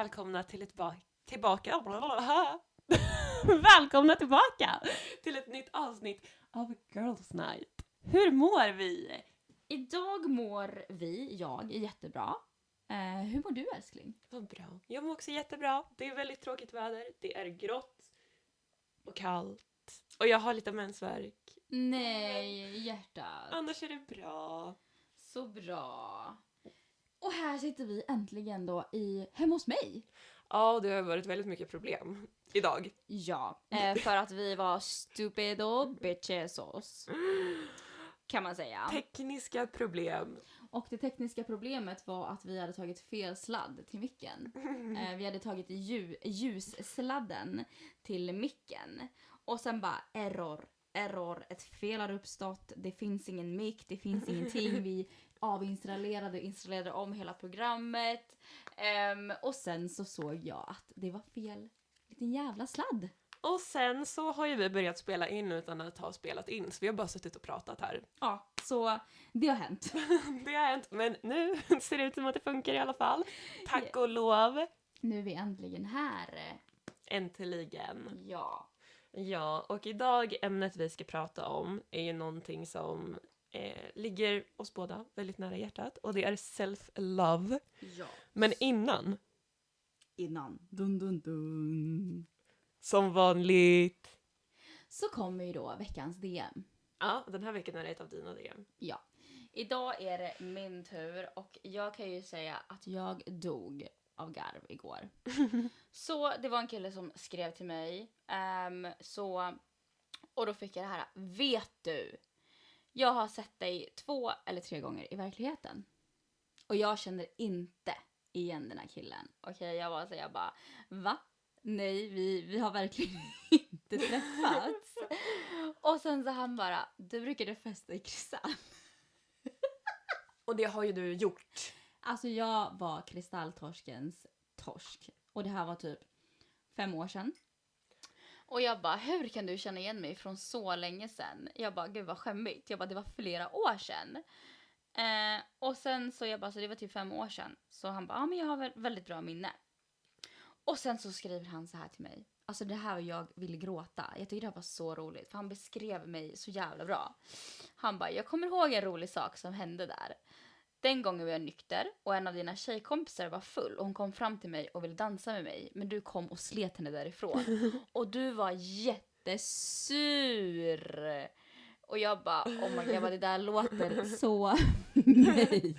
välkomna till ett ba- tillbaka. välkomna tillbaka till ett nytt avsnitt av Girls Night. Hur mår vi? Idag mår vi, jag, jättebra. Eh, hur mår du älskling? Vad bra. Jag mår också jättebra. Det är väldigt tråkigt väder. Det är grått och kallt. Och jag har lite mensvärk. Nej, hjärtat. Annars är det bra. Så bra. Och här sitter vi äntligen då i, hemma hos mig. Ja, det har varit väldigt mycket problem idag. Ja, eh, för att vi var stupido bitchesos. Kan man säga. Tekniska problem. Och det tekniska problemet var att vi hade tagit fel sladd till micken. Eh, vi hade tagit lju- ljussladden till micken. Och sen bara error, error, ett fel har uppstått, det finns ingen mick, det finns ingenting. Vi avinstallerade och installerade om hela programmet. Ehm, och sen så såg jag att det var fel liten jävla sladd. Och sen så har ju vi börjat spela in utan att ha spelat in, så vi har bara suttit och pratat här. Ja, så det har hänt. Det har hänt, men nu ser det ut som att det funkar i alla fall. Tack och lov. Nu är vi äntligen här. Äntligen. Ja. Ja, och idag ämnet vi ska prata om är ju någonting som eh, ligger oss båda väldigt nära hjärtat och det är self-love. Ja. Men innan, Innan. Dun, dun, dun. som vanligt. Så kommer ju då veckans DM. Ja, den här veckan är det ett av dina DM. Ja. Idag är det min tur och jag kan ju säga att jag dog av garv igår. så det var en kille som skrev till mig. ehm, så, och då fick jag det här. Vet du? Jag har sett dig två eller tre gånger i verkligheten. Och jag känner inte igen den här killen. Okej, jag var så jag bara, va? Nej, vi, vi har verkligen inte träffats. Och sen så han bara, du brukade festa i kristall. Och det har ju du gjort. Alltså jag var kristalltorskens torsk. Och det här var typ fem år sedan. Och jag bara, hur kan du känna igen mig från så länge sedan? Jag bara, gud vad skämmigt. Jag bara, det var flera år sedan. Eh, och sen så jag bara, så det var typ fem år sedan. Så han bara, ja men jag har väldigt bra minne. Och sen så skriver han så här till mig. Alltså det här och jag ville gråta. Jag tycker det här var så roligt för han beskrev mig så jävla bra. Han bara, jag kommer ihåg en rolig sak som hände där. Den gången var jag nykter och en av dina tjejkompisar var full och hon kom fram till mig och ville dansa med mig men du kom och slet henne därifrån. och du var jättesur. Och jag bara, oh my god, jag bara, det där låter så mig.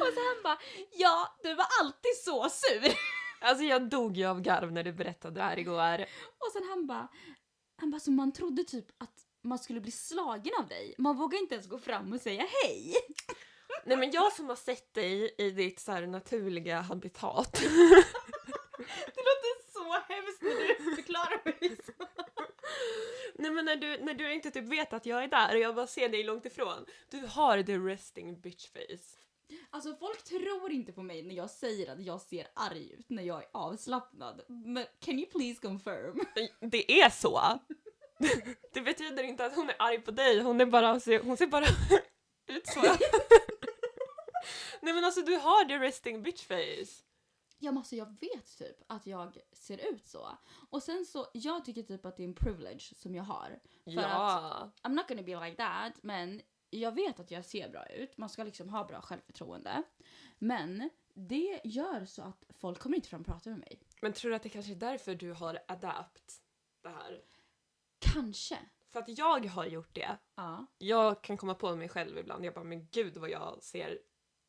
och han bara, ja du var alltid så sur. Alltså jag dog ju av garv när du berättade det här igår. Och sen han bara, han bara så man trodde typ att man skulle bli slagen av dig. Man vågar inte ens gå fram och säga hej. Nej men jag som har sett dig i ditt så här naturliga habitat. Det låter så hemskt när du förklarar mig så. Nej men när du, när du inte typ vet att jag är där och jag bara ser dig långt ifrån. Du har the resting bitch face. Alltså folk tror inte på mig när jag säger att jag ser arg ut när jag är avslappnad. Men can you please confirm? Det är så. Det betyder inte att hon är arg på dig, hon är bara, hon ser bara ut så. Nej men alltså du har the resting bitch face. Ja men alltså jag vet typ att jag ser ut så. Och sen så, jag tycker typ att det är en privilege som jag har. För att, Ja. I'm not gonna be like that, men jag vet att jag ser bra ut. Man ska liksom ha bra självförtroende. Men det gör så att folk kommer inte fram och pratar med mig. Men tror du att det kanske är därför du har adapt det här? Kanske. För att jag har gjort det. Ja. Jag kan komma på mig själv ibland, jag bara men gud vad jag ser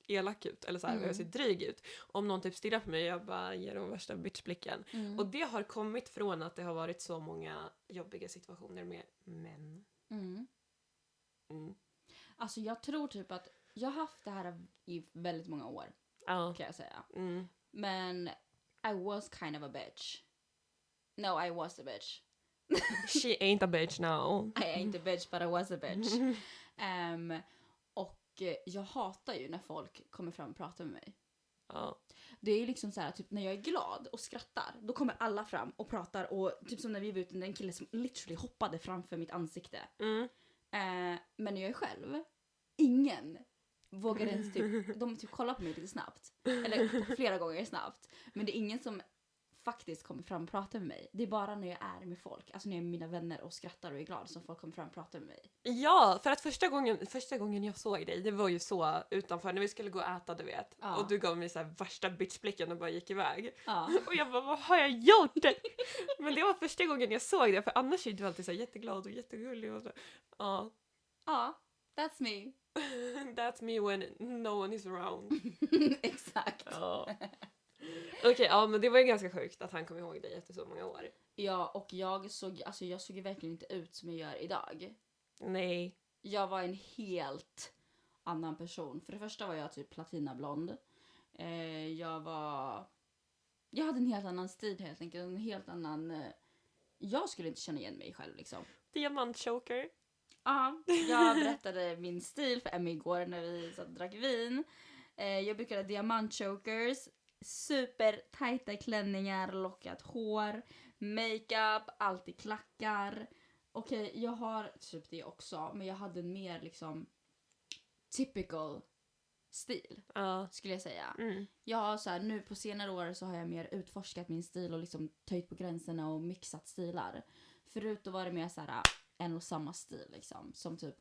elak ut eller så här, vad jag ser dryg ut. Om någon typ stirrar på mig jag bara ger dem värsta bitchblicken. Mm. Och det har kommit från att det har varit så många jobbiga situationer med män. Mm. Mm. Alltså jag tror typ att jag har haft det här i väldigt många år Ja. kan jag säga. Mm. Men I was kind of a bitch. No, I was a bitch. She ain't a bitch now. I ain't a bitch but I was a bitch. Eh, jag hatar ju när folk kommer fram och pratar med mig. Ja. Det är liksom så här, typ när jag är glad och skrattar, då kommer alla fram och pratar och typ som när vi var ute, en kille som literally hoppade framför mitt ansikte. Mm. Eh, men när jag är själv, ingen vågar ens typ, de typ kollar på mig lite snabbt. Eller flera gånger snabbt. Men det är ingen som faktiskt kommer fram och pratar med mig. Det är bara när jag är med folk, alltså när jag är med mina vänner och skrattar och är glad som folk kommer fram och pratar med mig. Ja, för att första gången, första gången jag såg dig, det var ju så utanför när vi skulle gå och äta du vet. Ja. Och du gav mig så här värsta bitchblicken och bara gick iväg. Ja. Och jag bara, vad har jag gjort? Men det var första gången jag såg det, för annars är du alltid så jätteglad och jättegullig och så. Ja. Ja, that's me. That's me when no one is around. Exakt. Ja. Okej, ja men det var ju ganska sjukt att han kom ihåg dig efter så många år. Ja, och jag såg, alltså jag såg ju verkligen inte ut som jag gör idag. Nej. Jag var en helt annan person. För det första var jag typ platinablond. Eh, jag var... Jag hade en helt annan stil helt enkelt. En helt annan... Eh, jag skulle inte känna igen mig själv liksom. Diamantchoker. Ja, jag berättade min stil för Emmy igår när vi satt och drack vin. Eh, jag brukade diamantchokers, supertajta klänningar, lockat hår, makeup, alltid klackar. Okej, jag har typ det också, men jag hade en mer liksom typical stil Ja. skulle jag säga. Mm. Jag har så här, nu på senare år så har jag mer utforskat min stil och liksom töjt på gränserna och mixat stilar. Förut då var det mer så här en och samma stil liksom. Som typ,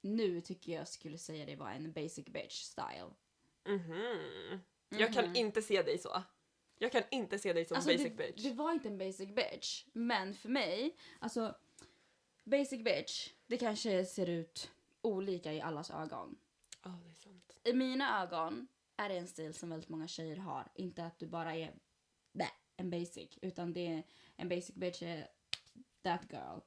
nu tycker jag skulle säga det var en basic bitch style. Mhm. Jag kan Mhm. inte se dig så. Jag kan inte se dig som Alltså, basic bitch. Det var inte en basic bitch, men för mig, alltså basic bitch, det kanske ser ut olika i allas ögon. Ja, det är sant. I mina ögon är det en stil som väldigt många tjejer har. Inte att du bara är blä, en basic, utan det är en basic bitch är that girl.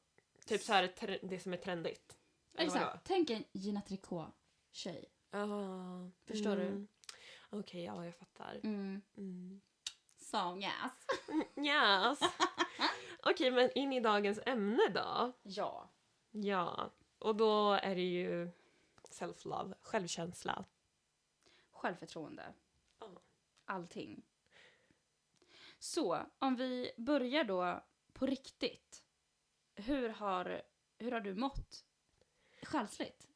Typ så här det som är trendigt. Exakt. Tänk en Gina Tricot-tjej. Ja. Förstår du? Mm. Okej, ja jag fattar. Mm. Mm. So yes. Yes. Okej, men in i dagens ämne då. Ja. Ja, och då är det ju self-love, självkänsla. Självförtroende. Ja. Allting. Så, om vi börjar då på riktigt. Hur har, hur har du mått själsligt?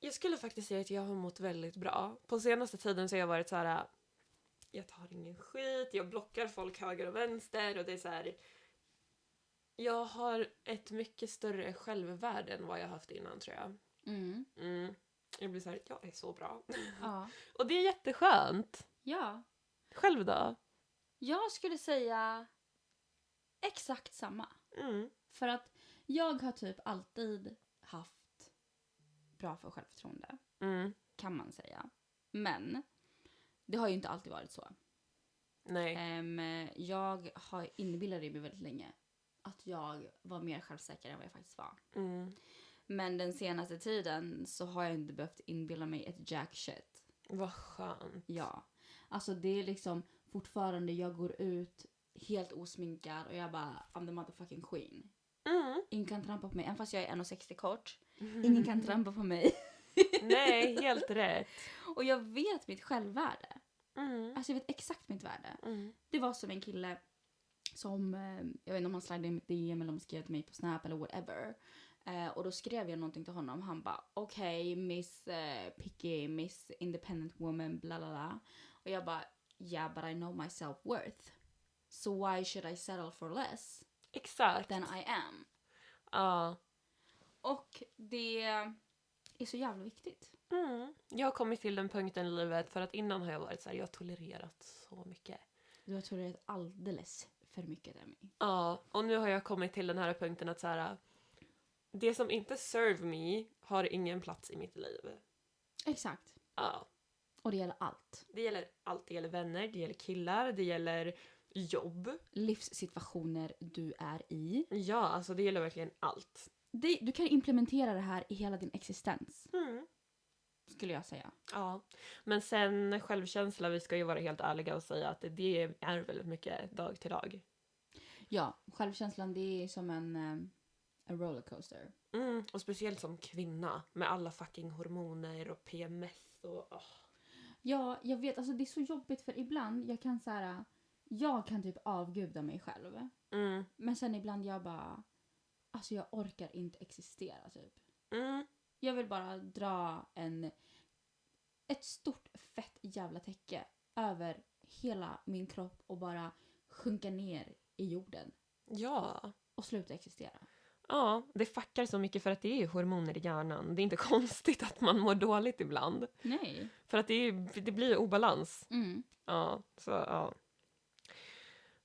Jag skulle faktiskt säga att jag har mått väldigt bra. På senaste tiden så har jag varit så här. Jag tar ingen skit, jag blockar folk höger och vänster och det är så här. Jag har ett mycket större självvärde än vad jag haft innan tror jag. Mm. Mm. Jag blir så här, jag är så bra. Ja. Och det är jätteskönt. Ja. Själv då? Jag skulle säga exakt samma. Mm. För att jag har typ alltid bra för självförtroende, Mm. kan man säga. Men det har ju inte alltid varit så. Nej. Ehm, jag har inbillat mig väldigt länge att jag var mer självsäker än vad jag faktiskt var. Mm. Men den senaste tiden så har jag inte behövt inbilla mig ett jack shit. Vad skönt. Ja. Alltså det är liksom fortfarande, jag går ut helt osminkad och jag bara I'm the motherfucking queen. Mm. Ingen kan trampa på mig, även fast jag är 1,60 kort. Ingen kan trampa på mig. Nej, helt rätt. Och jag vet mitt självvärde. Mm. Alltså jag vet exakt mitt värde. Mm. Det var som en kille som, eh, jag vet inte om han slidade in mitt DM eller om han skrev till mig på Snap eller whatever. Eh, och då skrev jag någonting till honom. Han bara okej miss eh, picky, miss independent woman, bla bla bla. Och jag bara yeah but I know my self worth. So why should I settle for less Exakt. than I am? Ja. Och det är så jävla viktigt. Mm. Jag har kommit till den punkten i livet för att innan har jag varit så här, jag har tolererat så mycket. Du har tolererat alldeles för mycket Demi. Ja, och nu har jag kommit till den här punkten att så här, det som inte serve me har ingen plats i mitt liv. Exakt. Ja, Och det gäller allt. det gäller allt. Det gäller vänner, det gäller killar, det gäller jobb. Livssituationer du är i. Ja, alltså det gäller verkligen allt. Det, du kan implementera det här i hela din existens. Mm. Skulle jag säga. Ja, men sen självkänsla, vi ska ju vara helt ärliga och säga att det är väldigt mycket dag till dag. Ja, självkänslan det är som en, eh, en rollercoaster. Mm, och speciellt som kvinna med alla fucking hormoner och PMS och... åh. Ja, jag vet. Alltså det är så jobbigt för ibland jag kan så här. Jag kan typ avguda mig själv. Mm, Men sen ibland jag bara. Alltså jag orkar inte existera typ. mm, Jag vill bara dra en ett stort fett jävla täcke över hela min kropp och bara sjunka ner i jorden Ja. och sluta existera. Ja, det fuckar så mycket för att det är ju hormoner i hjärnan. Det är inte konstigt att man mår dåligt ibland. Nej. För att det, är, det blir obalans. Mm. Ja, så ja.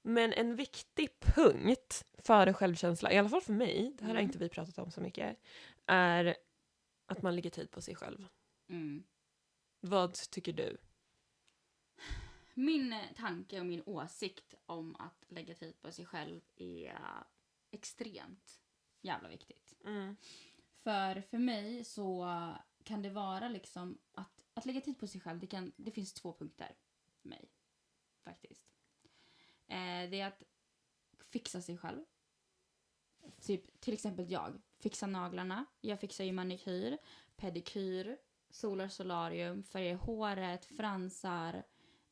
Men en viktig punkt före självkänsla, i alla fall för mig, det här har Mm. inte vi pratat om så mycket, är att man lägger tid på sig själv. Mm. Vad tycker du? Min eh, tanke och min åsikt om att lägga tid på sig själv är eh, extremt jävla viktigt. Mm. För för mig så kan det vara liksom att, att lägga tid på sig själv, det, kan, det finns två punkter för mig. Faktiskt. Eh, det är att fixa sig själv. Typ, till exempel jag. Fixa naglarna. Jag fixar ju manikyr, pedikyr, solar solarium, färgar håret, fransar.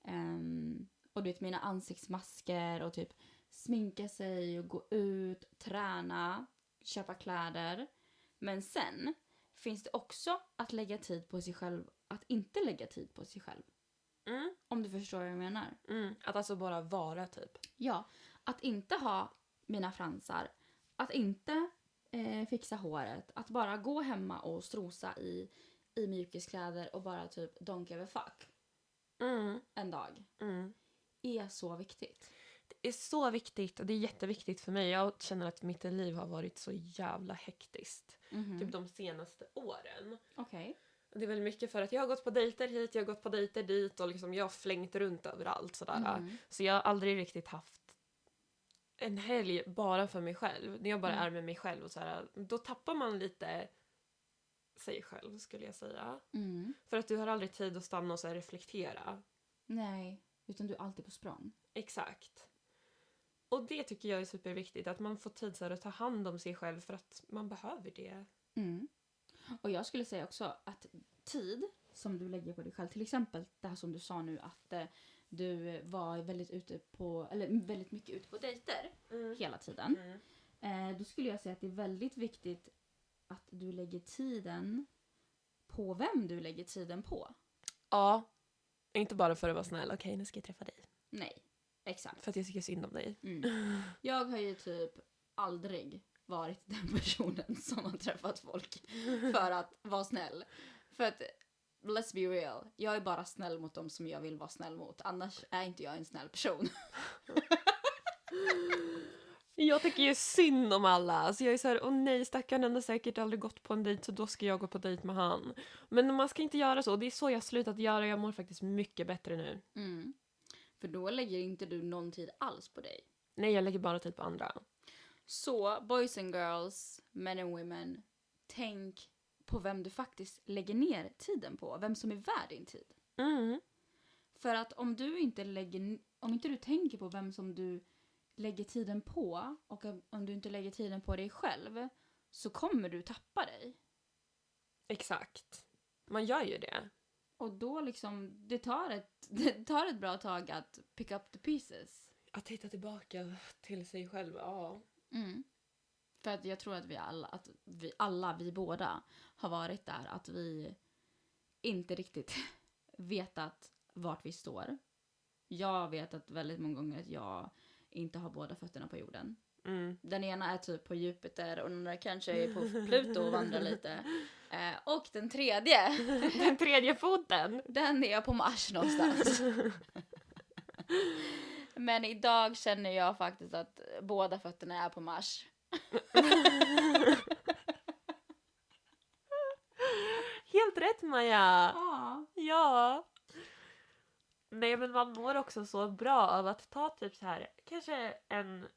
ehm, och du vet mina ansiktsmasker och typ sminka sig och gå ut, träna, köpa kläder. Men sen finns det också att lägga tid på sig själv, att inte lägga tid på sig själv. Mm. Om du förstår vad jag menar. Mm. Att alltså bara vara typ. Ja, att inte ha mina fransar, att inte eh, fixa håret, att bara gå hemma och strosa i, i mjukiskläder och bara typ don't give a fuck Mm. en dag Mm. är så viktigt. Det är så viktigt och det är jätteviktigt för mig. Jag känner att mitt liv har varit så jävla hektiskt. Mhm. Typ de senaste åren. Okej. Och Det är väl mycket för att jag har gått på dejter hit, jag har gått på dejter dit och liksom jag har flängt runt överallt sådär. Mhm. Så jag har aldrig riktigt haft en helg bara för mig själv. När jag bara Mm. är med mig själv och sådär, då tappar man lite sig själv skulle jag säga. Mm. För att du har aldrig tid att stanna och så reflektera. Nej, utan du är alltid på språng. Exakt. Och det tycker jag är superviktigt, att man får tid så att ta hand om sig själv för att man behöver det. Mm. Och jag skulle säga också att tid som du lägger på dig själv, till exempel det här som du sa nu att eh, du var väldigt ute på, eller väldigt mycket ute på dejter hela tiden. Mm. Eh, då skulle jag säga att det är väldigt viktigt att du lägger tiden på vem du lägger tiden på. Ja. Inte bara för att vara snäll, okej nu ska jag träffa dig. Nej, exakt. För att jag tycker synd om dig. Mm. Jag har ju typ aldrig varit den personen som har träffat folk för att vara snäll. För att, let's be real, jag är bara snäll mot dem som jag vill vara snäll mot. Annars är inte jag en snäll person. Jag tycker ju synd om alla. Alltså jag är så här, åh nej stackarn den har säkert aldrig gått på en dejt så då ska jag gå på dejt med han. Men man ska inte göra så. Det är så jag slutat göra. Jag mår faktiskt mycket bättre nu. Mm. För då lägger inte du någon tid alls på dig. Nej, jag lägger bara tid på andra. Så boys and girls, men and women, tänk på vem du faktiskt lägger ner tiden på. Vem som är värd din tid. Mm. För att om du inte lägger, om inte du tänker på vem som du lägger tiden på och om- du inte lägger tiden på dig själv så kommer du tappa dig. Exakt. Man gör ju det. Och då liksom, det tar ett, det tar ett bra tag att pick up the pieces. Att hitta tillbaka till sig själv, ja. Mm. För att jag tror att vi alla, att vi alla, vi båda, har varit där. Att vi inte riktigt vetat vart vi står. Jag vet att väldigt många gånger att jag inte har båda fötterna på jorden. Mm. Den ena är typ på Jupiter och den andra kanske är på Pluto och vandrar lite. Eh, och den tredje, Den tredje foten. den är på Mars någonstans. Men idag känner jag faktiskt att båda fötterna är på Mars. Helt rätt Maja! Ja. Ja. Nej men man mår också så bra av att ta typ så här kanske en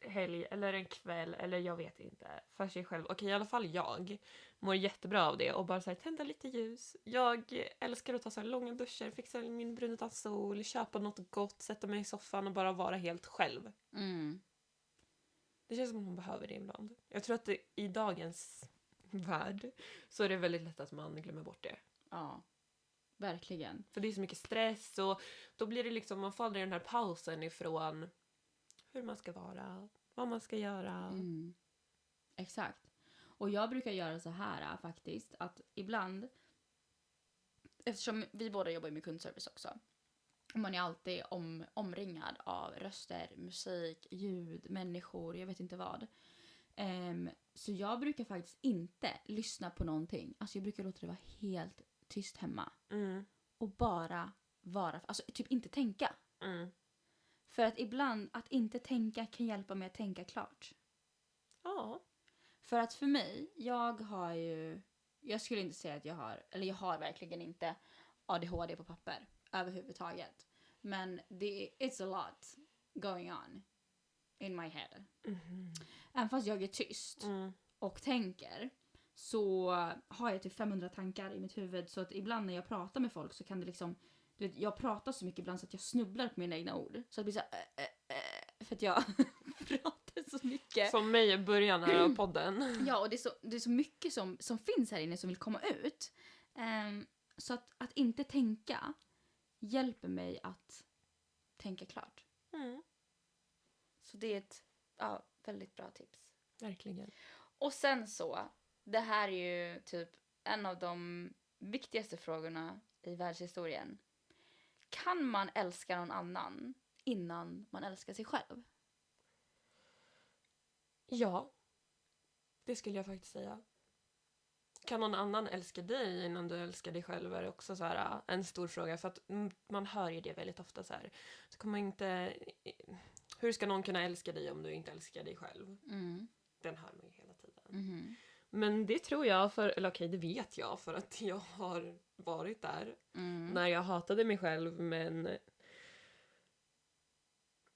helg eller en kväll eller jag vet inte för sig själv. Okej i alla fall jag mår jättebra av det och bara så här, tända lite ljus. Jag älskar att ta så långa duscher, fixa min brun utan sol, köpa något gott, sätta mig i soffan och bara vara helt själv. Mm. Det känns som att man behöver det ibland. Jag tror att det, i dagens värld så är det väldigt lätt att man glömmer bort det. Ja. Verkligen. För det är så mycket stress och då blir det liksom, man får aldrig den här pausen ifrån hur man ska vara, vad man ska göra. Mm. Exakt. Och jag brukar göra så här äh, faktiskt att ibland eftersom vi båda jobbar med kundservice också. Man är alltid om, omringad av röster, musik, ljud, människor, jag vet inte vad. Ehm, så jag brukar faktiskt inte lyssna på någonting. Alltså jag brukar låta det vara helt tyst hemma. Mm. Och bara vara, alltså typ inte tänka. Mm. För att ibland, att inte tänka kan hjälpa mig att tänka klart. Ja. För att för mig, jag har ju... Jag skulle inte säga att jag har, eller jag har verkligen inte ADHD på papper överhuvudtaget. Men det it's a lot going on in my head. Mhm. Även fast jag är tyst Mm. och tänker så har jag typ 500 tankar i mitt huvud så att ibland när jag pratar med folk så kan det liksom du vet, jag pratar så mycket ibland så att jag snubblar på mina egna ord. Så det blir så här, äh, äh, äh, för att jag pratar så mycket. Som mig i början här av podden. Ja, och det är så, det är så mycket som, som finns här inne som vill komma ut. Ehm, så att, att inte tänka hjälper mig att tänka klart. Mm. Så det är ett ja, väldigt bra tips. Verkligen. Och sen så, det här är ju typ en av de viktigaste frågorna i världshistorien. Kan man älska någon annan innan man älskar sig själv? Ja. Det skulle jag faktiskt säga. Kan någon annan älska dig innan du älskar dig själv är också så här, äh, en stor fråga. För att mm, man hör ju det väldigt ofta så här. Så kommer inte... Hur ska någon kunna älska dig om du inte älskar dig själv? Mm. Den hör man ju hela tiden. Mhm. Men det tror jag, för, eller okej det vet jag för att jag har varit där. Mm. När jag hatade mig själv men...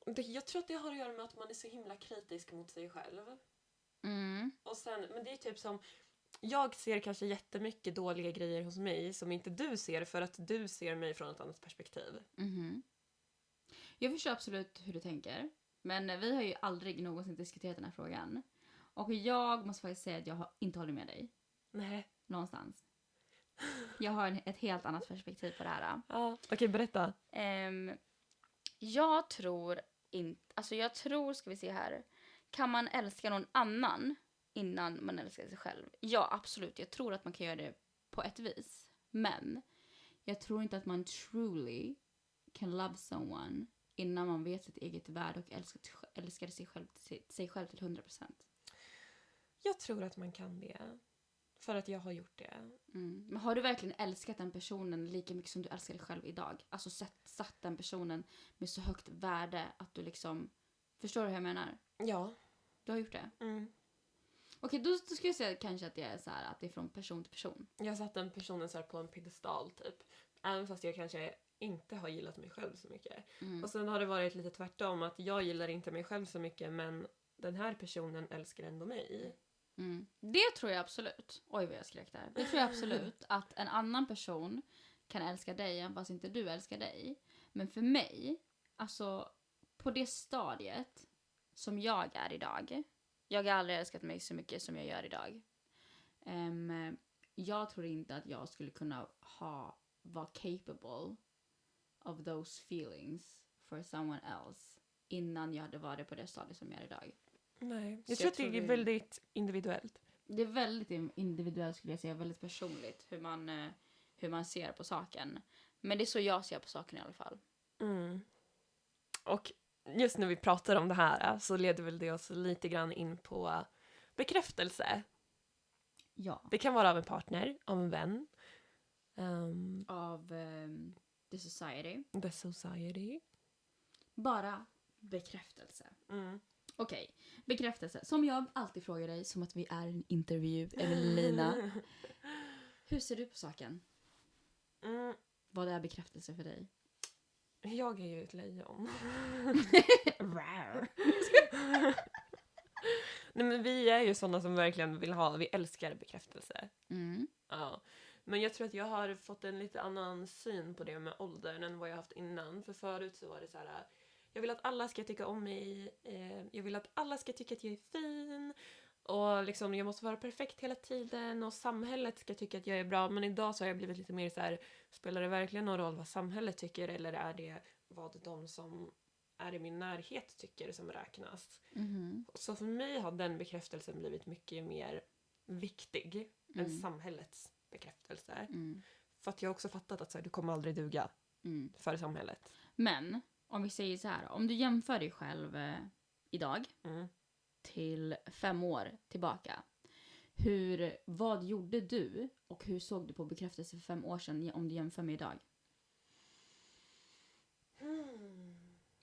Det, jag tror att det har att göra med att man är så himla kritisk mot sig själv. Mm. Och sen, men det är typ som... Jag ser kanske jättemycket dåliga grejer hos mig som inte du ser för att du ser mig från ett annat perspektiv. Mhm. Jag förstår absolut hur du tänker. Men vi har ju aldrig någonsin diskuterat den här frågan. Och jag måste faktiskt säga att jag inte håller med dig. Nej. Någonstans. Jag har en, ett helt annat perspektiv på det här. Ja, okej berätta. Ehm, jag tror inte... Alltså jag tror, ska vi se här. Kan man älska någon annan innan man älskar sig själv? Ja, absolut. Jag tror att man kan göra det på ett vis. Men jag tror inte att man truly can love someone innan man vet sitt eget värde och älskar, älskar sig, själv, sig själv till 100%. Jag tror att man kan det. För att jag har gjort det. Mm. Men har du verkligen älskat den personen lika mycket som du älskar dig själv idag? Alltså satt, satt den personen med så högt värde att du liksom... Förstår du hur jag menar? Ja. Du har gjort det? Mm. Okej, då, då skulle jag säga kanske att det är så här att det är från person till person. Jag satte den personen så här på en piedestal typ. Även fast jag kanske inte har gillat mig själv så mycket. Mm. Och sen har det varit lite tvärtom att jag gillar inte mig själv så mycket men den här personen älskar ändå mig. Mm. Det tror jag absolut. Oj vad jag skrek där. Det tror jag absolut att en annan person kan älska dig även fast inte du älskar dig. Men för mig, alltså på det stadiet som jag är idag. Jag har aldrig älskat mig så mycket som jag gör idag. Ehm, jag tror inte att jag skulle kunna ha, vara capable of those feelings for someone else innan jag hade varit på det stadiet som jag är idag. Nej. Jag tror jag att det tror är väldigt individuellt. Det är väldigt in- individuellt skulle jag säga, väldigt personligt hur man, eh, hur man ser på saken. Men det är så jag ser på saken i alla fall. Mm. Och just när vi pratar om det här så leder väl det oss lite grann in på bekräftelse. Ja. Det kan vara av en partner, av en vän, um, Av ehm, the society. the society. Bara bekräftelse. Mm. Okej, bekräftelse. Som jag alltid frågar dig, som att vi är en intervju, Evelina. Hur ser du på saken? Mm. Vad är bekräftelse för dig? Jag är ju ett lejon. Nej men vi är ju sådana som verkligen vill ha, vi älskar bekräftelse. Mm. Ja. Men jag tror att jag har fått en lite annan syn på det med åldern än vad jag haft innan. För förut så var det så här. Jag vill att alla ska tycka om mig. Eh, jag vill att alla ska tycka att jag är fin. Och liksom, jag måste vara perfekt hela tiden och samhället ska tycka att jag är bra. Men idag så har jag blivit lite mer så här, spelar det verkligen någon roll vad samhället tycker eller är det vad de som är i min närhet tycker som räknas? Mhm. Så för mig har den bekräftelsen blivit mycket mer viktig än Mm. samhällets bekräftelse. Mm. För att jag har också fattat att så här, du kommer aldrig duga Mm. för samhället. Men om vi säger så här, om du jämför dig själv eh, idag Mm. till fem år tillbaka. Hur, vad gjorde du och hur såg du på bekräftelse för fem år sedan om du jämför med idag?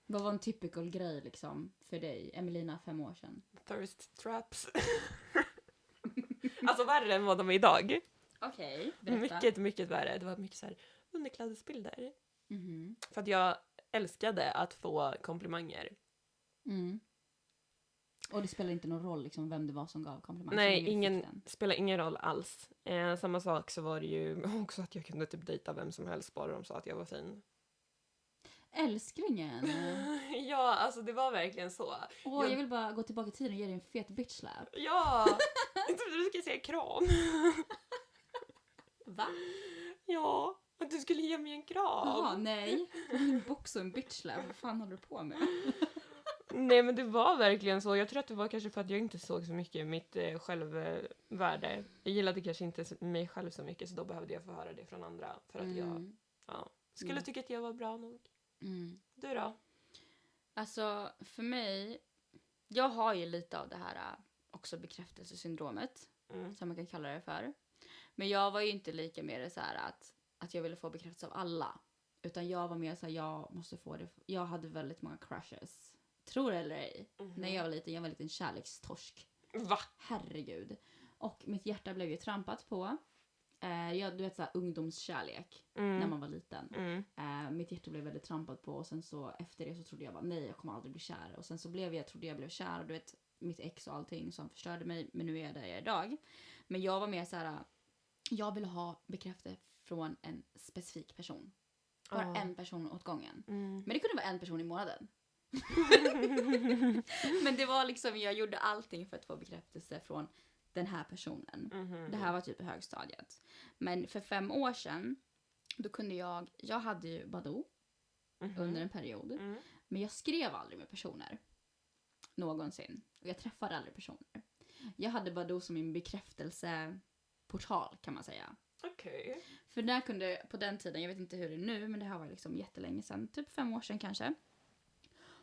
Vad var en typical grej liksom för dig, Emelina, fem år sedan? Thirst traps. alltså värre än vad de är idag. Okej, Mycket, mycket värre. Det var mycket så här underklädesbilder. Mhm. För att jag älskade att få komplimanger. Mm. Och det spelar inte någon roll liksom vem det var som gav komplimanger? Nej, ingen-. Spelar ingen roll alls. Eh, samma sak så var det ju också att jag kunde typ dejta vem som helst bara de sa att jag var fin. Älsklingen! ja, alltså det var verkligen så. Åh, Jag- jag vill bara gå tillbaka i tiden och ge dig en fet bitch slap. Ja! Jag trodde du skulle säga kram. Va? Ja, att du skulle ge mig en kram. Jaha, nej. En box och en bitch slap. Vad fan håller du på med? Nej men det var verkligen så. Jag tror att det var kanske för att jag inte såg så mycket mitt eh, självvärde. Jag gillade kanske inte mig själv så mycket så då behövde jag få höra det från andra. För att jag Mm. ja, skulle Mm. tycka att jag var bra nog. Mm. Du då? Alltså, för mig... Jag har ju lite av det här äh, också bekräftelsesyndromet, Mm. som man kan kalla det för. Men jag var ju inte lika med det så här att, att jag ville få bekräftelse av alla. Utan jag var mer så här, jag måste få det. Jag hade väldigt många crushes. Tror det eller ej. Mhm. När jag var liten, jag var en liten kärlekstorsk. Va? Herregud. Och mitt hjärta blev ju trampat på. Eh, jag, du vet såhär ungdomskärlek Mm. när man var liten. Mm. Eh, mitt hjärta blev väldigt trampat på och sen så efter det så trodde jag bara nej jag kommer aldrig bli kär. Och sen så blev jag, trodde jag blev kär och du vet mitt ex och allting som förstörde mig men nu är jag där jag är idag. Men jag var mer så här. jag vill ha bekräftelse från en specifik person. Bara Ja. en person åt gången. Mm. Men det kunde vara en person i månaden. men det var liksom, jag gjorde allting för att få bekräftelse från den här personen. Mhm. Det här var typ i högstadiet. Men för fem år sedan, då kunde jag, jag hade ju Badoo Mhm. under en period. Mm. Men jag skrev aldrig med personer. Någonsin. Och jag träffade aldrig personer. Jag hade Badoo som min bekräftelseportal kan man säga. Okej. För där kunde, på den tiden, jag vet inte hur det är nu, men det här var liksom jättelänge sedan, typ fem år sedan kanske.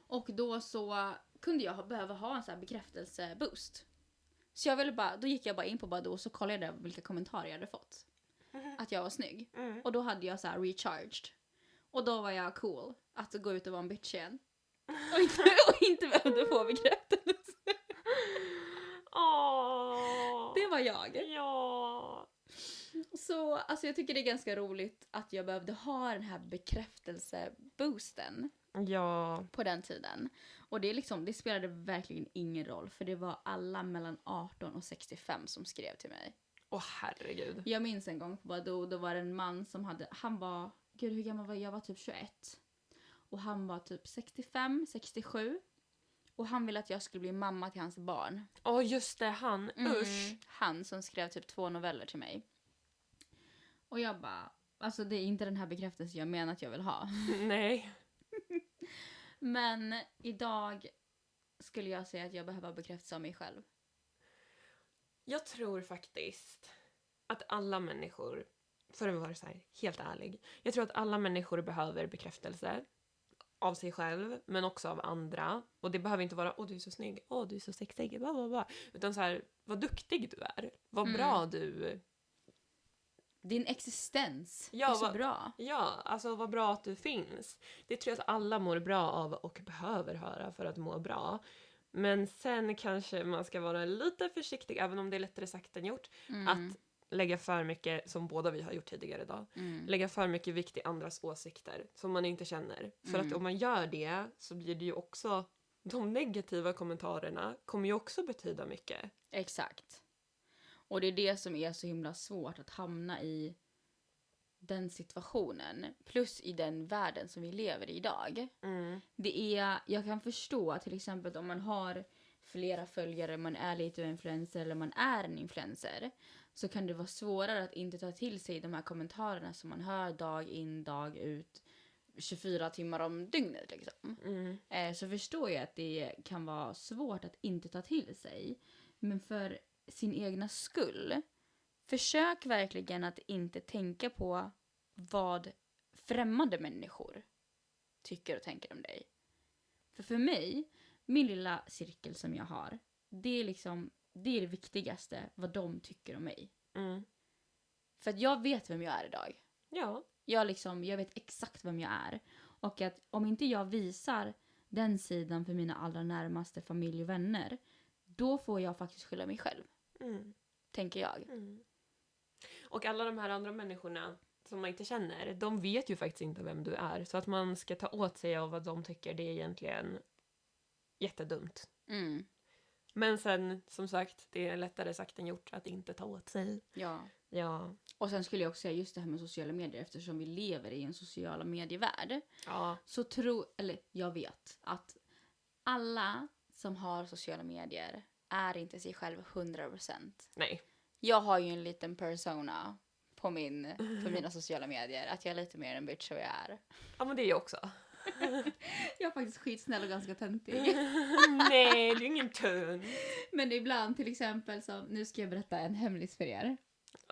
Och då så kunde jag behöva ha en sån här bekräftelseboost. Så jag ville bara, då gick jag bara in på Badoo och så kollade jag vilka kommentarer jag hade fått. Att jag var snygg. Mm. Och då hade jag så här recharged. Och då var jag cool att gå ut och vara en bitch igen. Och inte, och inte behövde få bekräftelse. Åh. Det var jag. Ja. Så alltså jag tycker det är ganska roligt att jag behövde ha den här bekräftelseboosten Ja. på den tiden. Och det, liksom, det spelade verkligen ingen roll för det var alla mellan 18 och 65 som skrev till mig. Åh herregud. Jag minns en gång på Badoo, då var det en man som hade, han var, gud hur gammal var jag? Jag var typ 21. Och han var typ 65, 67. Och han ville att jag skulle bli mamma till hans barn. Åh just det, han. Usch. Mm, Han som skrev typ två noveller till mig. Och jag bara, alltså det är inte den här bekräftelsen jag menar att jag vill ha. Nej. Men idag skulle jag säga att jag behöver bekräftelse av mig själv. Jag tror faktiskt att alla människor, för att vara så här helt ärlig, jag tror att alla människor behöver bekräftelse av sig själv, men också av andra. Och det behöver inte vara åh du är så snygg, åh du är så sexig, bla bla bla. Utan så här, vad duktig du är, vad Mm. bra du... Din existens Ja, är så vad- bra. Ja, alltså vad bra att du finns. Det tror jag att alla mår bra av och behöver höra för att må bra. Men sen kanske man ska vara lite försiktig, även om det är lättare sagt än gjort, Mm, att lägga för mycket, som båda vi har gjort tidigare idag, mm, lägga för mycket vikt i andras åsikter som man inte känner. För att Mm. om man gör det så blir det ju också, de negativa kommentarerna kommer ju också betyda mycket. Exakt. Och det är det som är så himla svårt att hamna i den situationen. Plus i den världen som vi lever i idag. Mm. Det är, jag kan förstå till exempel om man har flera följare, man är lite influencer eller man är en influencer. Så kan det vara svårare att inte ta till sig de här kommentarerna som man hör dag in, dag ut. 24 timmar om dygnet liksom. Mm. Eh, så förstår jag att det kan vara svårt att inte ta till sig. Men för sin egna skull, försök verkligen att inte tänka på vad främmande människor tycker och tänker om dig. För för mig, min lilla cirkel som jag har, det är liksom det är det viktigaste, vad de tycker om mig. Mm. För att jag vet vem jag är idag. Ja. Jag, liksom, jag vet exakt vem jag är. Och att om inte jag visar den sidan för mina allra närmaste familj och vänner, då får jag faktiskt skylla mig själv, Mm. tänker jag. Mm. Och alla de här andra människorna som man inte känner, de vet ju faktiskt inte vem du är. Så att man ska ta åt sig av vad de tycker, det är egentligen jättedumt. Mm. Men sen, som sagt, det är lättare sagt än gjort att inte ta åt sig. Ja. Ja. Och sen skulle jag också säga just det här med sociala medier eftersom vi lever i en sociala medievärld. Ja. Så tro, eller jag vet att alla som har sociala medier är inte sig själv 100%. Nej. Jag har ju en liten persona på, min, på mina sociala medier. Att jag är lite mer en bitch vad jag är. Ja, men det är jag också. Jag är faktiskt skitsnäll och ganska töntig. Nej, det är ingen tunn. Men ibland till exempel som, nu ska jag berätta en hemlis för er.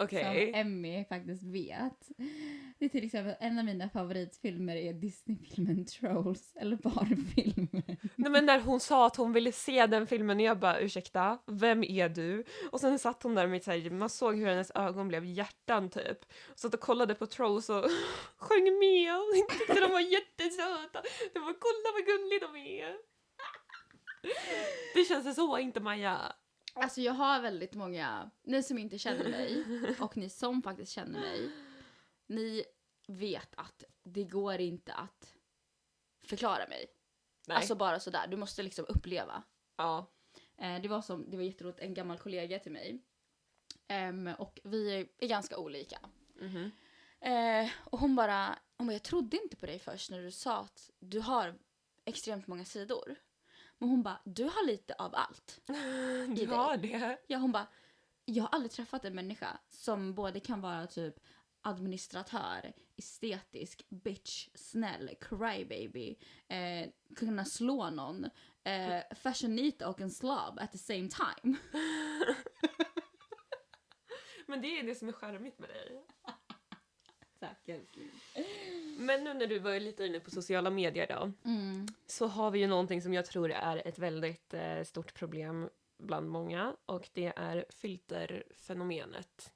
Okej. Som Emmy faktiskt vet. Det är till exempel en av mina favoritfilmer är Disney-filmen Trolls, eller barnfilmen. Nej men när hon sa att hon ville se den filmen och jag bara ursäkta, vem är du? Och sen satt hon där med så här, man såg hur hennes ögon blev hjärtan typ. Och satt och kollade på Trolls och sjöng med och tyckte de var jättesöta. Det var kolla vad gulliga de är. Det känns så inte Maja. Alltså jag har väldigt många, ni som inte känner mig och ni som faktiskt känner mig, ni vet att det går inte att förklara mig. Nej. Alltså bara sådär, du måste liksom uppleva. ja. Eh, det var som, det var jätteroligt, en gammal kollega till mig. Ehm, och vi är, ganska olika. Mhm. Eh, och hon bara, hon bara, jag trodde inte på dig först när du sa att du har extremt många sidor. Men hon bara, du har lite av allt. Du har det. Ja, hon bara, jag har aldrig träffat en människa som både kan vara typ administratör, estetisk, bitch, snäll, crybaby, eh, kunna slå någon, eh, fashionita och en slav at the same time. Men det är det som är charmigt med dig. Tack älskling. Men nu när du var lite inne på sociala medier då. Mm. så har vi ju någonting som jag tror är ett väldigt eh, stort problem bland många och det är filterfenomenet.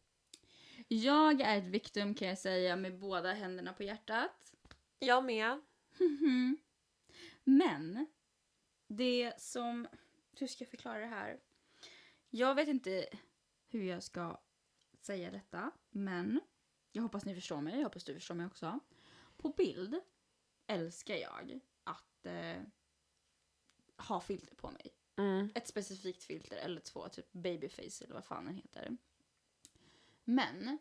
Jag är ett viktum kan jag säga med båda händerna på hjärtat. Jag med. Men det som... Hur ska jag förklara det här? Jag vet inte hur jag ska säga detta, men jag hoppas ni förstår mig. Jag hoppas du förstår mig också. På bild älskar jag att eh, ha filter på mig. Mm. Ett specifikt filter eller två, typ babyface eller vad fan den heter. Men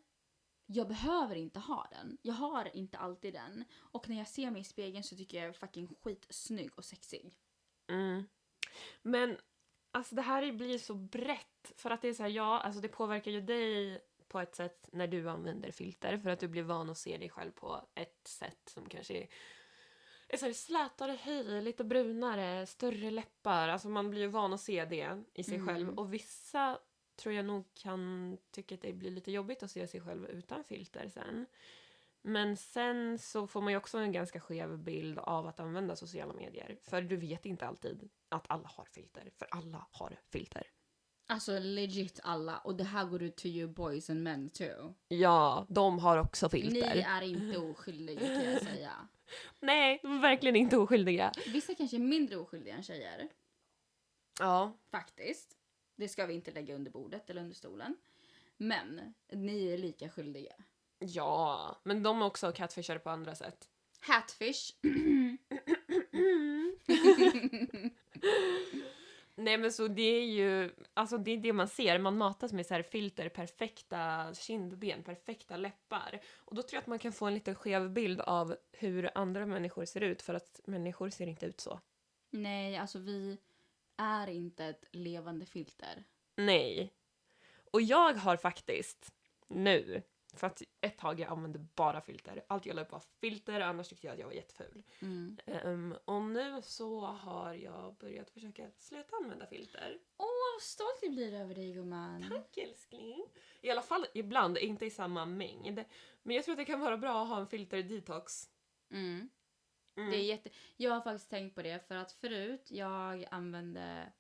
jag behöver inte ha den. Jag har inte alltid den. Och när jag ser mig i spegeln så tycker jag jag är fucking skitsnygg och sexig. Mm. Men alltså det här blir så brett för att det är så här, ja, alltså det påverkar ju dig på ett sätt när du använder filter för att du blir van att se dig själv på ett sätt som kanske är, är så här slätare hy, lite brunare, större läppar. Alltså man blir ju van att se det i sig Mm. själv och vissa tror jag nog kan tycka att det blir lite jobbigt att se sig själv utan filter sen. Men sen så får man ju också en ganska skev bild av att använda sociala medier. För du vet inte alltid att alla har filter, för alla har filter. Alltså legit alla. Och det här går ut till you boys and men too. Ja, de har också Ni filter. är inte oskyldiga kan jag säga. Nej, de är verkligen inte oskyldiga. Vissa kanske är mindre oskyldiga än tjejer. Ja. Faktiskt. Det ska vi inte lägga under bordet eller under stolen. Men ni är lika skyldiga. Ja, men de är också catfishare på andra sätt. Hatfish. Nej men så det är ju, alltså det är det man ser, man matas med så här filter, perfekta kindben, perfekta läppar. Och då tror jag att man kan få en lite skev bild av hur andra människor ser ut för att människor ser inte ut så. Nej, alltså vi är inte ett levande filter. Nej. Och jag har faktiskt nu För att ett tag jag använde bara filter. Allt jag la upp var filter, annars tyckte jag att jag var jätteful. Mm. Ehm, och nu så har jag börjat försöka sluta använda filter. Åh, vad stolt jag blir över dig gumman. Tack älskling! I alla fall ibland, inte i samma mängd. Men jag tror att det kan vara bra att ha en filter-detox. Mm. Mm. Det är jätte... Jag har faktiskt tänkt på det för att förut jag använde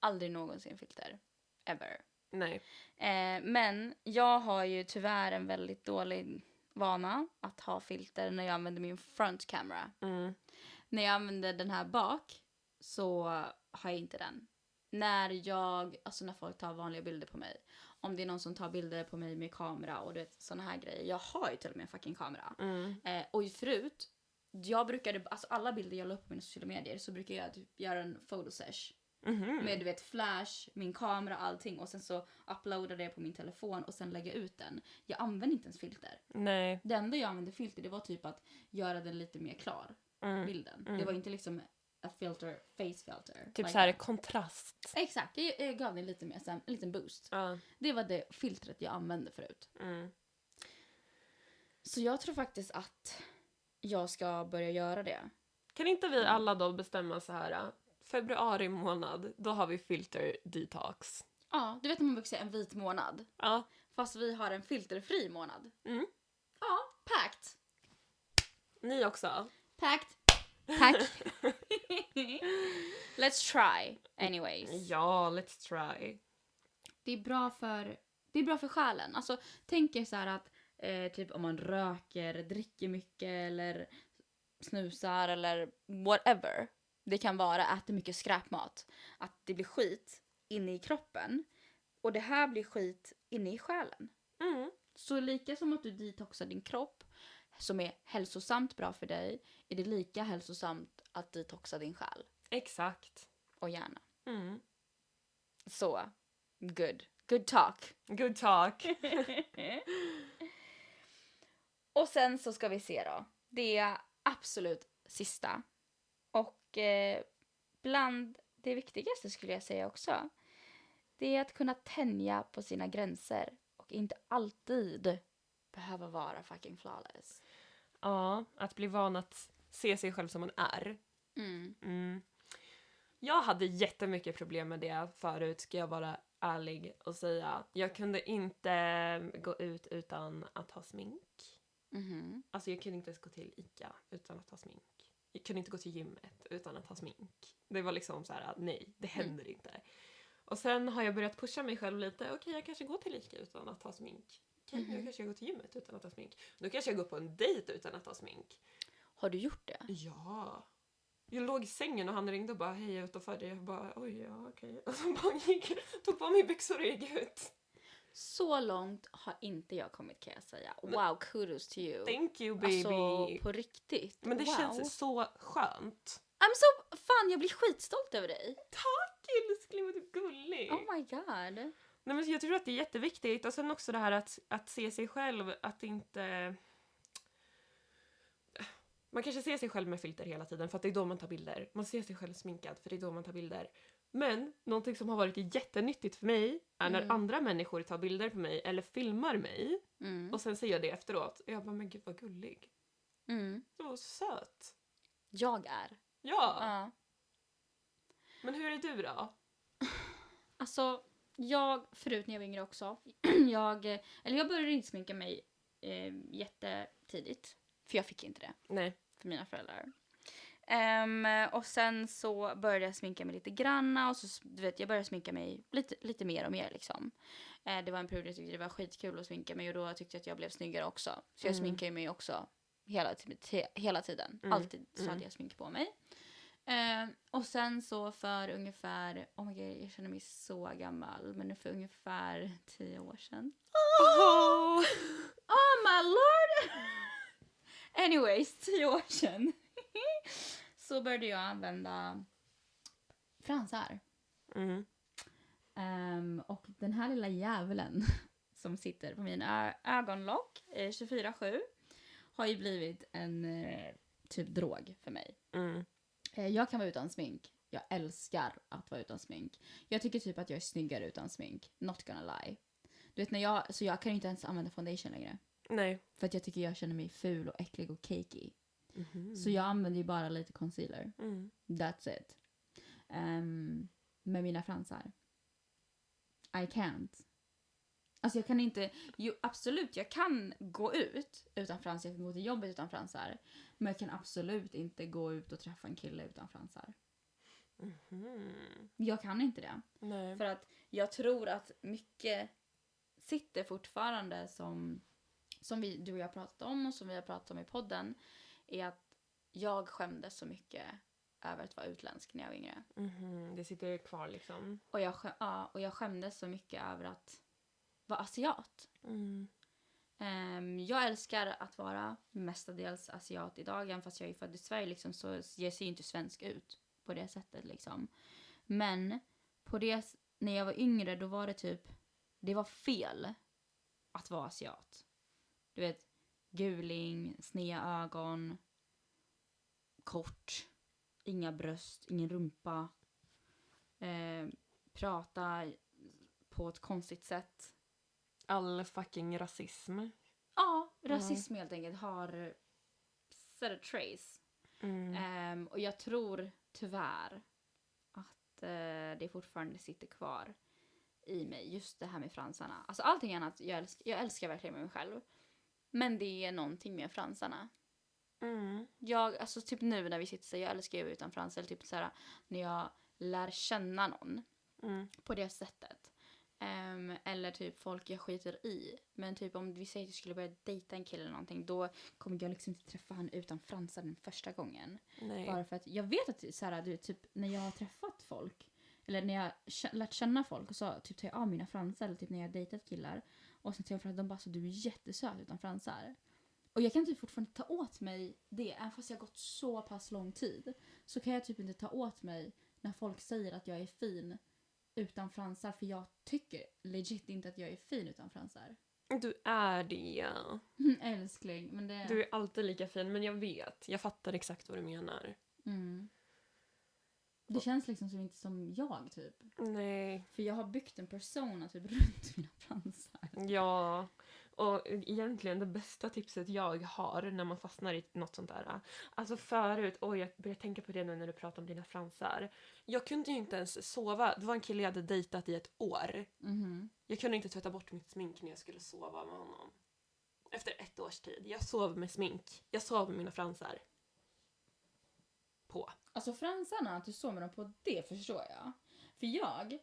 aldrig någonsin filter. Ever. Nej. Eh, men jag har ju tyvärr en väldigt dålig vana att ha filter när jag använder min front camera. Mm. När jag använder den här bak så har jag inte den. När jag, alltså när folk tar vanliga bilder på mig. Om det är någon som tar bilder på mig med kamera och du vet såna här grejer. Jag har ju till och med en fucking kamera. Mm. Eh, och förut, jag brukade, alltså alla bilder jag la upp på mina sociala medier så brukar jag typ göra en photosesh. Mhm. Med du vet flash, min kamera, allting och sen så uploada det på min telefon och sen lägga ut den. Jag använder inte ens filter. Nej. Det enda jag använde filter det var typ att göra den lite mer klar, Mm. bilden. Mm. Det var inte liksom a filter, face filter. Typ like så här kontrast. Exakt, jag, jag gav den lite mer, här, en liten boost. Ja. Det var det filtret jag använde förut. Mm. Så jag tror faktiskt att jag ska börja göra det. Kan inte vi alla då bestämma så här februari månad, då har vi filter detox. Ja, du vet när man brukar säga en vit månad. Ja. Fast vi har en filterfri månad. Mm. Ja, packed. Ni också? Packed. Tack. Let's try anyways. Ja, let's try. Det är bra för, det är bra för själen. Alltså, tänk er så här att eh, typ om man röker, dricker mycket eller snusar eller whatever. Det kan vara äter mycket skräpmat. Att det blir skit inne i kroppen. Och det här blir skit inne i själen. Mm. Så lika som att du detoxar din kropp som är hälsosamt bra för dig är det lika hälsosamt att detoxa din själ Exakt. och hjärna. Mm. Så, good. Good talk. Good talk. och sen så ska vi se då. Det absolut sista. Och eh, bland det viktigaste skulle jag säga också. Det är att kunna tänja på sina gränser och inte alltid behöva vara fucking flawless. Ja, att bli van att se sig själv som man är. Mm. Mm. Jag hade jättemycket problem med det förut, ska jag vara ärlig och säga. Jag kunde inte gå ut utan att ha smink. Mhm. Alltså jag kunde inte ens gå till ICA utan att ha smink. Jag kunde inte gå till gymmet utan att ha smink. Det var liksom så här, nej, det händer inte. Och sen har jag börjat pusha mig själv lite. Okej, jag kanske går till ICA utan att ha smink. Okej, Mhm. nu kanske jag går till gymmet utan att ha smink. Nu kanske jag går på en dejt utan att ha smink. Har du gjort det? Ja. Jag låg i sängen och han ringde och bara hej jag är utanför dig. Jag bara oj ja okej. Och så bara gick, tog på mig byxor och gick ut. Så långt har inte jag kommit kan jag säga. Wow, kudos to you. Thank you baby. Alltså på riktigt. Men det wow. känns så skönt. I'm so... Fan, jag blir skitstolt över dig. Tack älskling vad du är gullig. Oh my god. Nej, men jag tror att det är jätteviktigt. Och sen också det här att, att se sig själv, att inte... Man kanske ser sig själv med filter hela tiden för att det är då man tar bilder. Man ser sig själv sminkad för det är då man tar bilder. Men någonting som har varit jättenyttigt för mig är när Mm. andra människor tar bilder på mig eller filmar mig Mm. och sen ser jag det efteråt. Och jag bara, men gud vad gullig. Mm. Du var söt. Jag är. Ja, Ja. men hur är du då? Alltså, jag, förut när jag var yngre också, jag, eller jag började inte sminka mig eh, jättetidigt. För jag fick inte det Nej. för mina föräldrar. Ehm, och sen så började jag sminka mig lite granna och så, du vet, jag började sminka mig lite, lite mer och mer liksom. Eh, det var en period jag tyckte det var skitkul att sminka mig och då tyckte jag att jag blev snyggare också. Så jag Mm. sminkar ju mig också hela, hela tiden. Mm. Alltid så Mm. hade jag smink på mig. Eh, och sen så för ungefär, oh my god jag känner mig så gammal, men för ungefär tio år sedan. Oh. Oh my lord! Anyways, tio år sedan så började jag använda fransar. Mm. Ehm, och den här lilla djävulen som sitter på min ö- ögonlock eh, 24-7 har ju blivit en eh, typ drog för mig. Mm. Eh, jag kan vara utan smink. Jag älskar att vara utan smink. Jag tycker typ att jag är snyggare utan smink. Not gonna lie. Du vet när jag, så jag kan ju inte ens använda foundation längre. Nej. För att jag tycker jag känner mig ful och äcklig och cakey. Mhm. Så jag använder ju bara lite concealer. Mm. That's it. Ehm, med mina fransar. I can't. Alltså jag kan inte, jo absolut jag kan gå ut utan fransar, jag kan gå till jobbet utan fransar. Men jag kan absolut inte gå ut och träffa en kille utan fransar. Mhm. Jag kan inte det. Nej. För att jag tror att mycket sitter fortfarande som, som vi, du och jag har pratat om och som vi har pratat om i podden. Är att jag skämdes så mycket över att vara utländsk när jag var yngre. Mhm. Det sitter kvar liksom. Och jag, ja, och jag skämdes så mycket över att vara asiat. Mm. Ehm, jag älskar att vara mestadels asiat idag, även fast jag är född i Sverige liksom, så jag ser inte svensk ut på det sättet. Liksom. Men på det, när jag var yngre då var det typ, det var fel att vara asiat. Du vet, guling, sneda ögon, kort, inga bröst, ingen rumpa. Eh, prata på ett konstigt sätt. All fucking rasism. Ja, rasism helt enkelt har set a trace. Mm. Ehm, och jag tror tyvärr att eh, det fortfarande sitter kvar i mig. Just det här med fransarna. Alltså allting annat, jag, älsk, jag älskar verkligen mig själv. Men det är någonting med fransarna. Mm. Jag, alltså typ nu när vi sitter så jag älskar ju utan fransar. Eller typ så här, när jag lär känna någon Mm. på det sättet. Ehm, eller typ folk jag skiter i. Men typ om vi säger att jag skulle börja dejta en kille eller någonting då kommer jag liksom inte träffa han utan fransar den första gången. Nej. Bara för att jag vet att så här, du, typ, när jag har träffat folk eller när jag lärt känna folk och så typ tar jag av mina fransar eller typ när jag har dejtat killar och sen jag för att de bara så du är jättesöt utan fransar. Och jag kan typ fortfarande ta åt mig det även fast jag har gått så pass lång tid. Så kan jag typ inte ta åt mig när folk säger att jag är fin utan fransar för jag tycker legit inte att jag är fin utan fransar. Du är det. Älskling, men det... Du är alltid lika fin, men jag vet. Jag fattar exakt vad du menar. Mm. Det känns liksom som inte som jag typ. Nej. För jag har byggt en persona typ runt mina fransar. Ja. Och egentligen det bästa tipset jag har när man fastnar i något sånt där. Alltså förut, oj jag börjar tänka på det nu när du pratar om dina fransar. Jag kunde ju inte ens sova. Det var en kille jag hade dejtat i ett år. Mhm. Jag kunde inte tvätta bort mitt smink när jag skulle sova med honom. Efter ett års tid. Jag sov med smink. Jag sov med mina fransar. På. Alltså fransarna, att du såg med dem på det förstår jag. För jag,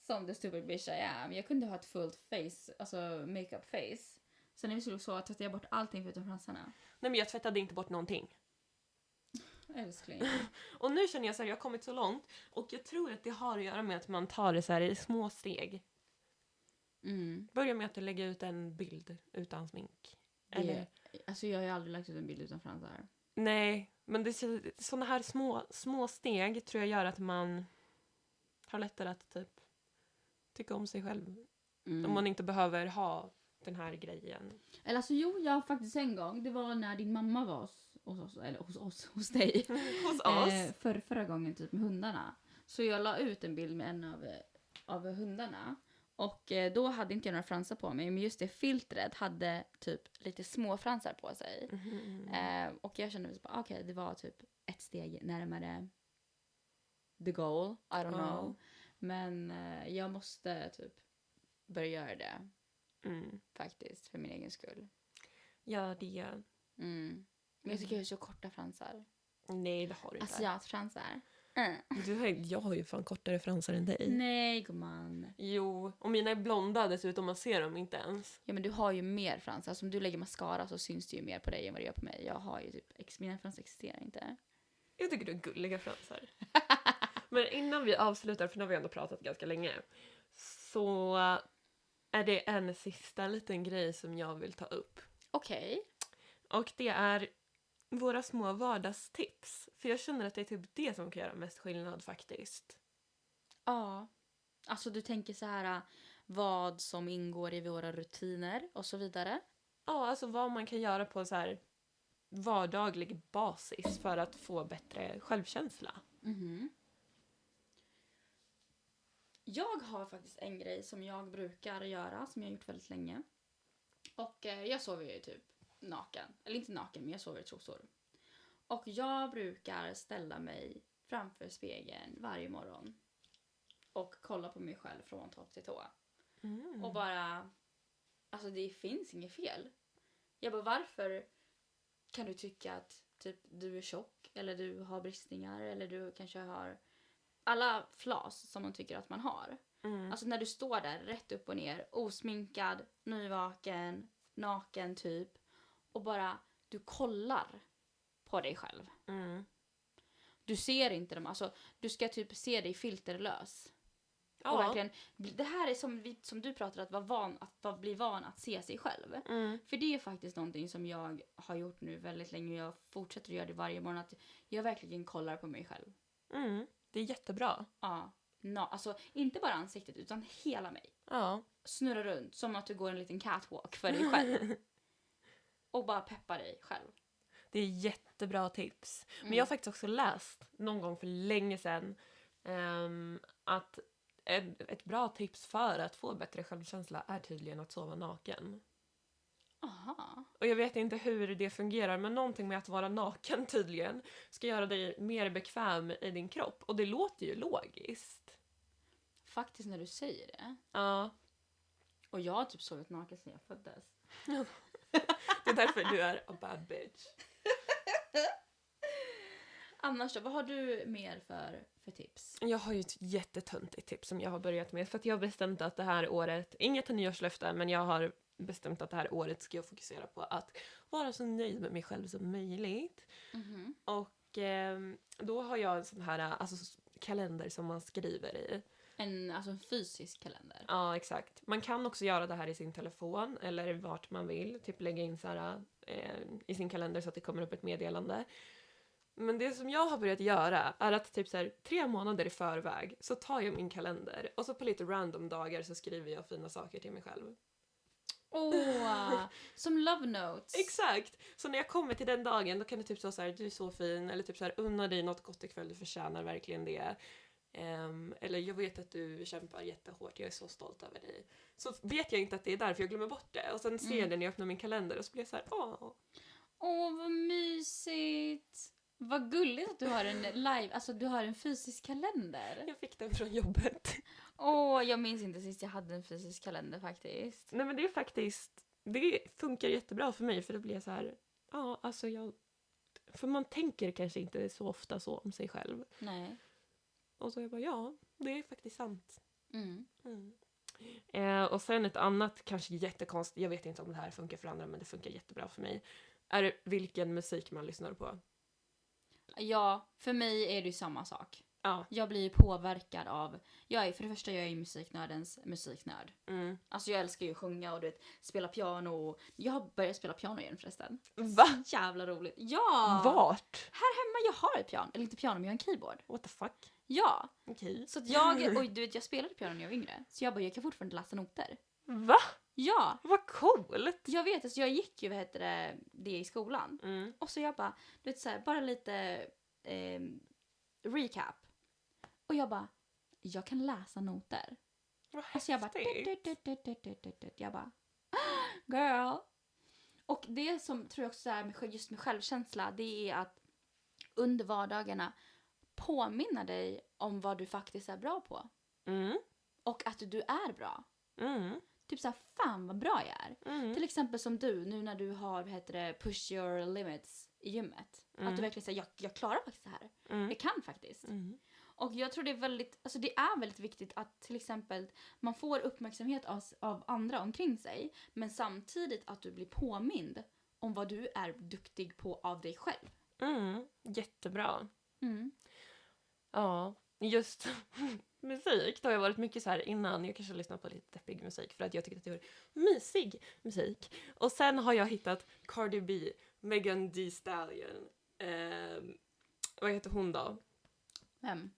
som the stupid bitch I am, jag kunde ha ett fullt face, alltså makeup face. Så när vi skulle sova tvättade jag bort allting förutom fransarna. Nej men jag tvättade inte bort någonting. Älskling. Och nu känner jag så här, jag har kommit så långt. Och jag tror att det har att göra med att man tar det så här i små steg. Mm. Börja med att lägga ut en bild utan smink. Eller, Det, alltså jag har ju aldrig lagt ut en bild utan fransar. Nej, men det, sådana här små, små steg tror jag gör att man har lättare att typ tycka om sig själv. Mm. Om man inte behöver ha den här grejen. Eller alltså jo, jag har faktiskt en gång, det var när din mamma var hos, oss, eller hos oss, hos dig. Hos oss. Eh, för, förra gången typ med hundarna. Så jag la ut en bild med en av, eh, av hundarna. Och eh, då hade inte jag några fransar på mig. Men just det filtret hade typ lite små fransar på sig. Mhm. Eh, och jag kände att okej, det var typ ett steg närmare the goal. I don't Ja. know. Men eh, jag måste typ börja göra det Mm. faktiskt för min egen skull. Ja, det... Mm. Men jag tycker jag har så korta fransar. Nej, det har du inte. Asiatfransar. Mm. Du har, jag har ju fan kortare fransar än dig. Nej gumman. Jo, och mina är blonda dessutom. Man ser dem inte ens. Ja men du har ju mer fransar. Som du lägger mascara så syns det ju mer på dig än vad det gör på mig. Jag har ju typ, ex- mina fransar existerar inte. Jag tycker du har gulliga fransar. Men innan vi avslutar, för nu har vi ändå pratat ganska länge, så är det en sista liten grej som jag vill ta upp. Okej. Och det är våra små vardagstips. För jag känner att det är typ det som kan göra mest skillnad faktiskt. Ja. Alltså du tänker så här äh, vad som ingår i våra rutiner och så vidare. Ja, alltså vad man kan göra på så här vardaglig basis för att få bättre självkänsla. Mhm. Jag har faktiskt en grej som jag brukar göra, som jag har gjort väldigt länge. Och eh, jag sover ju typ naken. Eller inte naken, men jag sover i trosor. Och jag brukar ställa mig framför spegeln varje morgon och kolla på mig själv från topp till tå. Mm. Och bara... Alltså det finns inget fel. Jag bara varför kan du tycka att typ du är tjock eller du har bristningar eller du kanske har alla flas som man tycker att man har. Mm. Alltså när du står där rätt upp och ner, osminkad, nyvaken, naken typ och bara du kollar på dig själv. Mm. Du ser inte dem, alltså du ska typ se dig filterlös. Och verkligen, det här är som, vi, som du pratar att vara van, att vara, bli van att se sig själv. Mm. För det är faktiskt någonting som jag har gjort nu väldigt länge och jag fortsätter att göra det varje morgon. Att jag verkligen kollar på mig själv. Mm. Det är jättebra. Ja, na, alltså inte bara ansiktet utan hela mig. Ja. Snurra runt som att du går en liten catwalk för dig själv. och bara peppa dig själv. Det är jättebra tips. Men Mm. jag har faktiskt också läst någon gång för länge sedan ehm, att ett, ett bra tips för att få bättre självkänsla är tydligen att sova naken. Aha. Och jag vet inte hur det fungerar men någonting med att vara naken tydligen ska göra dig mer bekväm i din kropp. Och det låter ju logiskt. Faktiskt när du säger det. Ja, Och jag har typ sovit naken sedan jag föddes. det är därför du är a bad bitch. Annars då, vad har du mer för, för tips? Jag har ju ett jättetöntigt tips som jag har börjat med för att jag har bestämt att det här året, inget nyårslöfte, men jag har bestämt att det här året ska jag fokusera på att vara så nöjd med mig själv som möjligt. Mhm. Och ehm, då har jag en sån här alltså, kalender som man skriver i. En, alltså en fysisk kalender. Ja, exakt. Man kan också göra det här i sin telefon eller vart man vill. Typ lägga in så här, eh, i sin kalender så att det kommer upp ett meddelande. Men det som jag har börjat göra är att typ så här, tre månader i förväg så tar jag min kalender och så på lite random dagar så skriver jag fina saker till mig själv. Åh! som love notes. Exakt! Så när jag kommer till den dagen då kan det typ stå så här, du är så fin eller typ så här, unna dig något gott ikväll, du förtjänar verkligen det. Ehm, eller jag vet att du kämpar jättehårt, jag är så stolt över dig. Så vet jag inte att det är där för jag glömmer bort det och sen ser Mm. jag det när jag öppnar min kalender och så blir jag så här, åh. Åh, vad mysigt! Vad gulligt att du har en live, alltså du har en fysisk kalender. Jag fick den från jobbet. Åh, jag minns inte sist jag hade en fysisk kalender faktiskt. Nej men det är faktiskt, det funkar jättebra för mig för då blir så här, ja alltså jag, för man tänker kanske inte så ofta så om sig själv. Nej. Och så jag bara, ja, det är faktiskt sant. Mm. Mm. Eh, och sen ett annat, kanske jättekonstigt, jag vet inte om det här funkar för andra men det funkar jättebra för mig, är vilken musik man lyssnar på. Ja, för mig är det ju samma sak. Ja. Jag blir ju påverkad av, jag är för det första jag är ju musiknördens musiknörd. Mm. Alltså jag älskar ju att sjunga och du vet, spela piano. Jag har börjat spela piano igen förresten. Va? Jävla roligt. Ja! Vart? Här hemma jag har ett piano, eller inte piano men jag har en keyboard. What the fuck? Ja! Okej. Så att jag, och du vet jag spelade piano när jag var yngre. Så jag bara, jag kan fortfarande läsa noter. Va? Ja! Vad coolt! Jag vet, alltså jag gick ju vad heter det, det i skolan. Mm. Och så jag bara, du vet såhär, bara lite ehm, recap. Och jag bara, jag kan läsa noter. Vad Alltså jag bara, jag bara, girl. Och det som tror jag också är med just med självkänsla, det är att under vardagarna påminna dig om vad du faktiskt är bra på. Mm. Och att du är bra. Mm. Typ såhär, fan vad bra jag är. Mm. Till exempel som du, nu när du har, vad heter det, push your limits i gymmet. Att Mm. du verkligen säger, jag, jag klarar faktiskt det här. Mm. Jag kan faktiskt. Och jag tror det är väldigt, alltså det är väldigt viktigt att till exempel man får uppmärksamhet av, av andra omkring sig. Men samtidigt att du blir påmind om vad du är duktig på av dig själv. Mm. Jättebra. Mm. Ja, just musik. Det har jag varit mycket så här innan. Jag kanske har lyssnat på lite deppig musik för att jag tyckte att det var mysig musik. Och sen har jag hittat Cardi B, Megan Thee Stallion. ehm, vad heter hon då? Vem?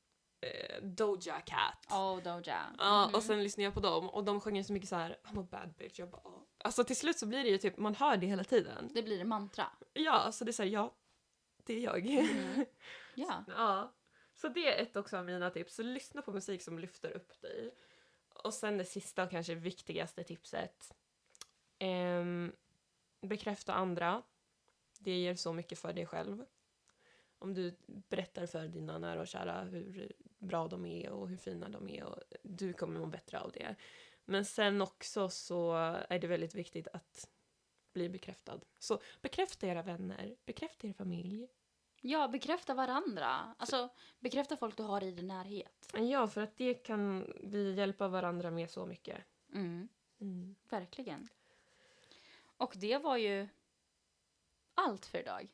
Eh, Doja Cat. Oh, Doja. Ja, Mhm. och sen lyssnar jag på dem och de sjunger så mycket så här I'm a bad bitch. Jag bara, "Ja." Alltså till slut så blir det ju typ, man hör det hela tiden. Det blir en mantra. Ja, så det är såhär, ja, det är jag. Mm. Ja. Ja. Så det är ett också av mina tips. Så lyssna på musik som lyfter upp dig. Och sen det sista och kanske viktigaste tipset Ehm, bekräfta andra. Det ger så mycket för dig själv. Om du berättar för dina nära och kära hur bra de är och hur fina de är och du kommer må bättre av det. Men sen också så är det väldigt viktigt att bli bekräftad. Så bekräfta era vänner, bekräfta er familj. Ja, bekräfta varandra. Alltså, bekräfta folk du har i din närhet. Ja, för att det kan vi hjälpa varandra med så mycket. Mm, Mm. verkligen. Och det var ju allt för idag,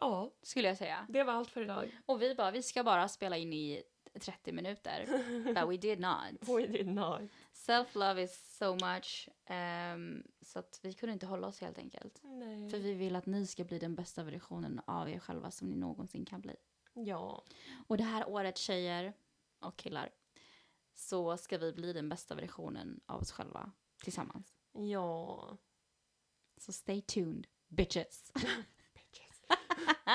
Ja, skulle jag säga. det var allt för idag. Och vi bara, vi ska bara spela in i 30 minuter. But we did not. We did not. Self-love is so much. ehm, så att vi kunde inte hålla oss helt enkelt. Nej. För vi vill att ni ska bli den bästa versionen av er själva som ni någonsin kan bli. Ja. Och det här året tjejer och killar så ska vi bli den bästa versionen av oss själva tillsammans. Ja. Så stay tuned, bitches.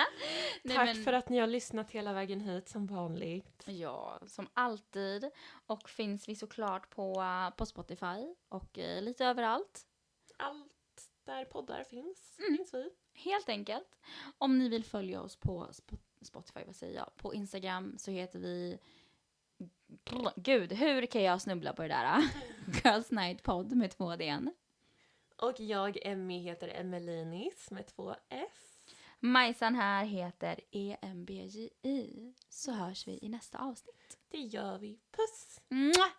Nej, Tack men- för att ni har lyssnat hela vägen hit som vanligt. Ja, som alltid. Och finns vi såklart på, eh, på Spotify och eh, lite överallt. Allt där poddar finns, Mm. finns vi. Helt enkelt. Om ni vill följa oss på Sp- Spotify, vad säger jag? På Instagram så heter vi... Gud, hur kan jag snubbla på det där? Girls Night Pod med två D. Och jag, Emmy, heter Emelinis med två S. Majsan här heter EMBJI. Så hörs vi i nästa avsnitt. Det gör vi. Puss! Mwah!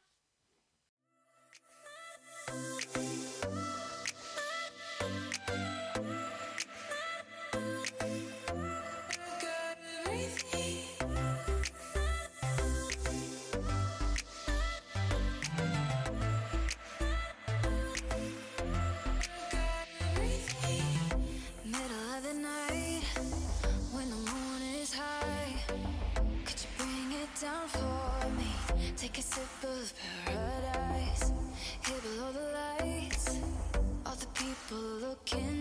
Take a sip of paradise. Here below the lights, all the people looking.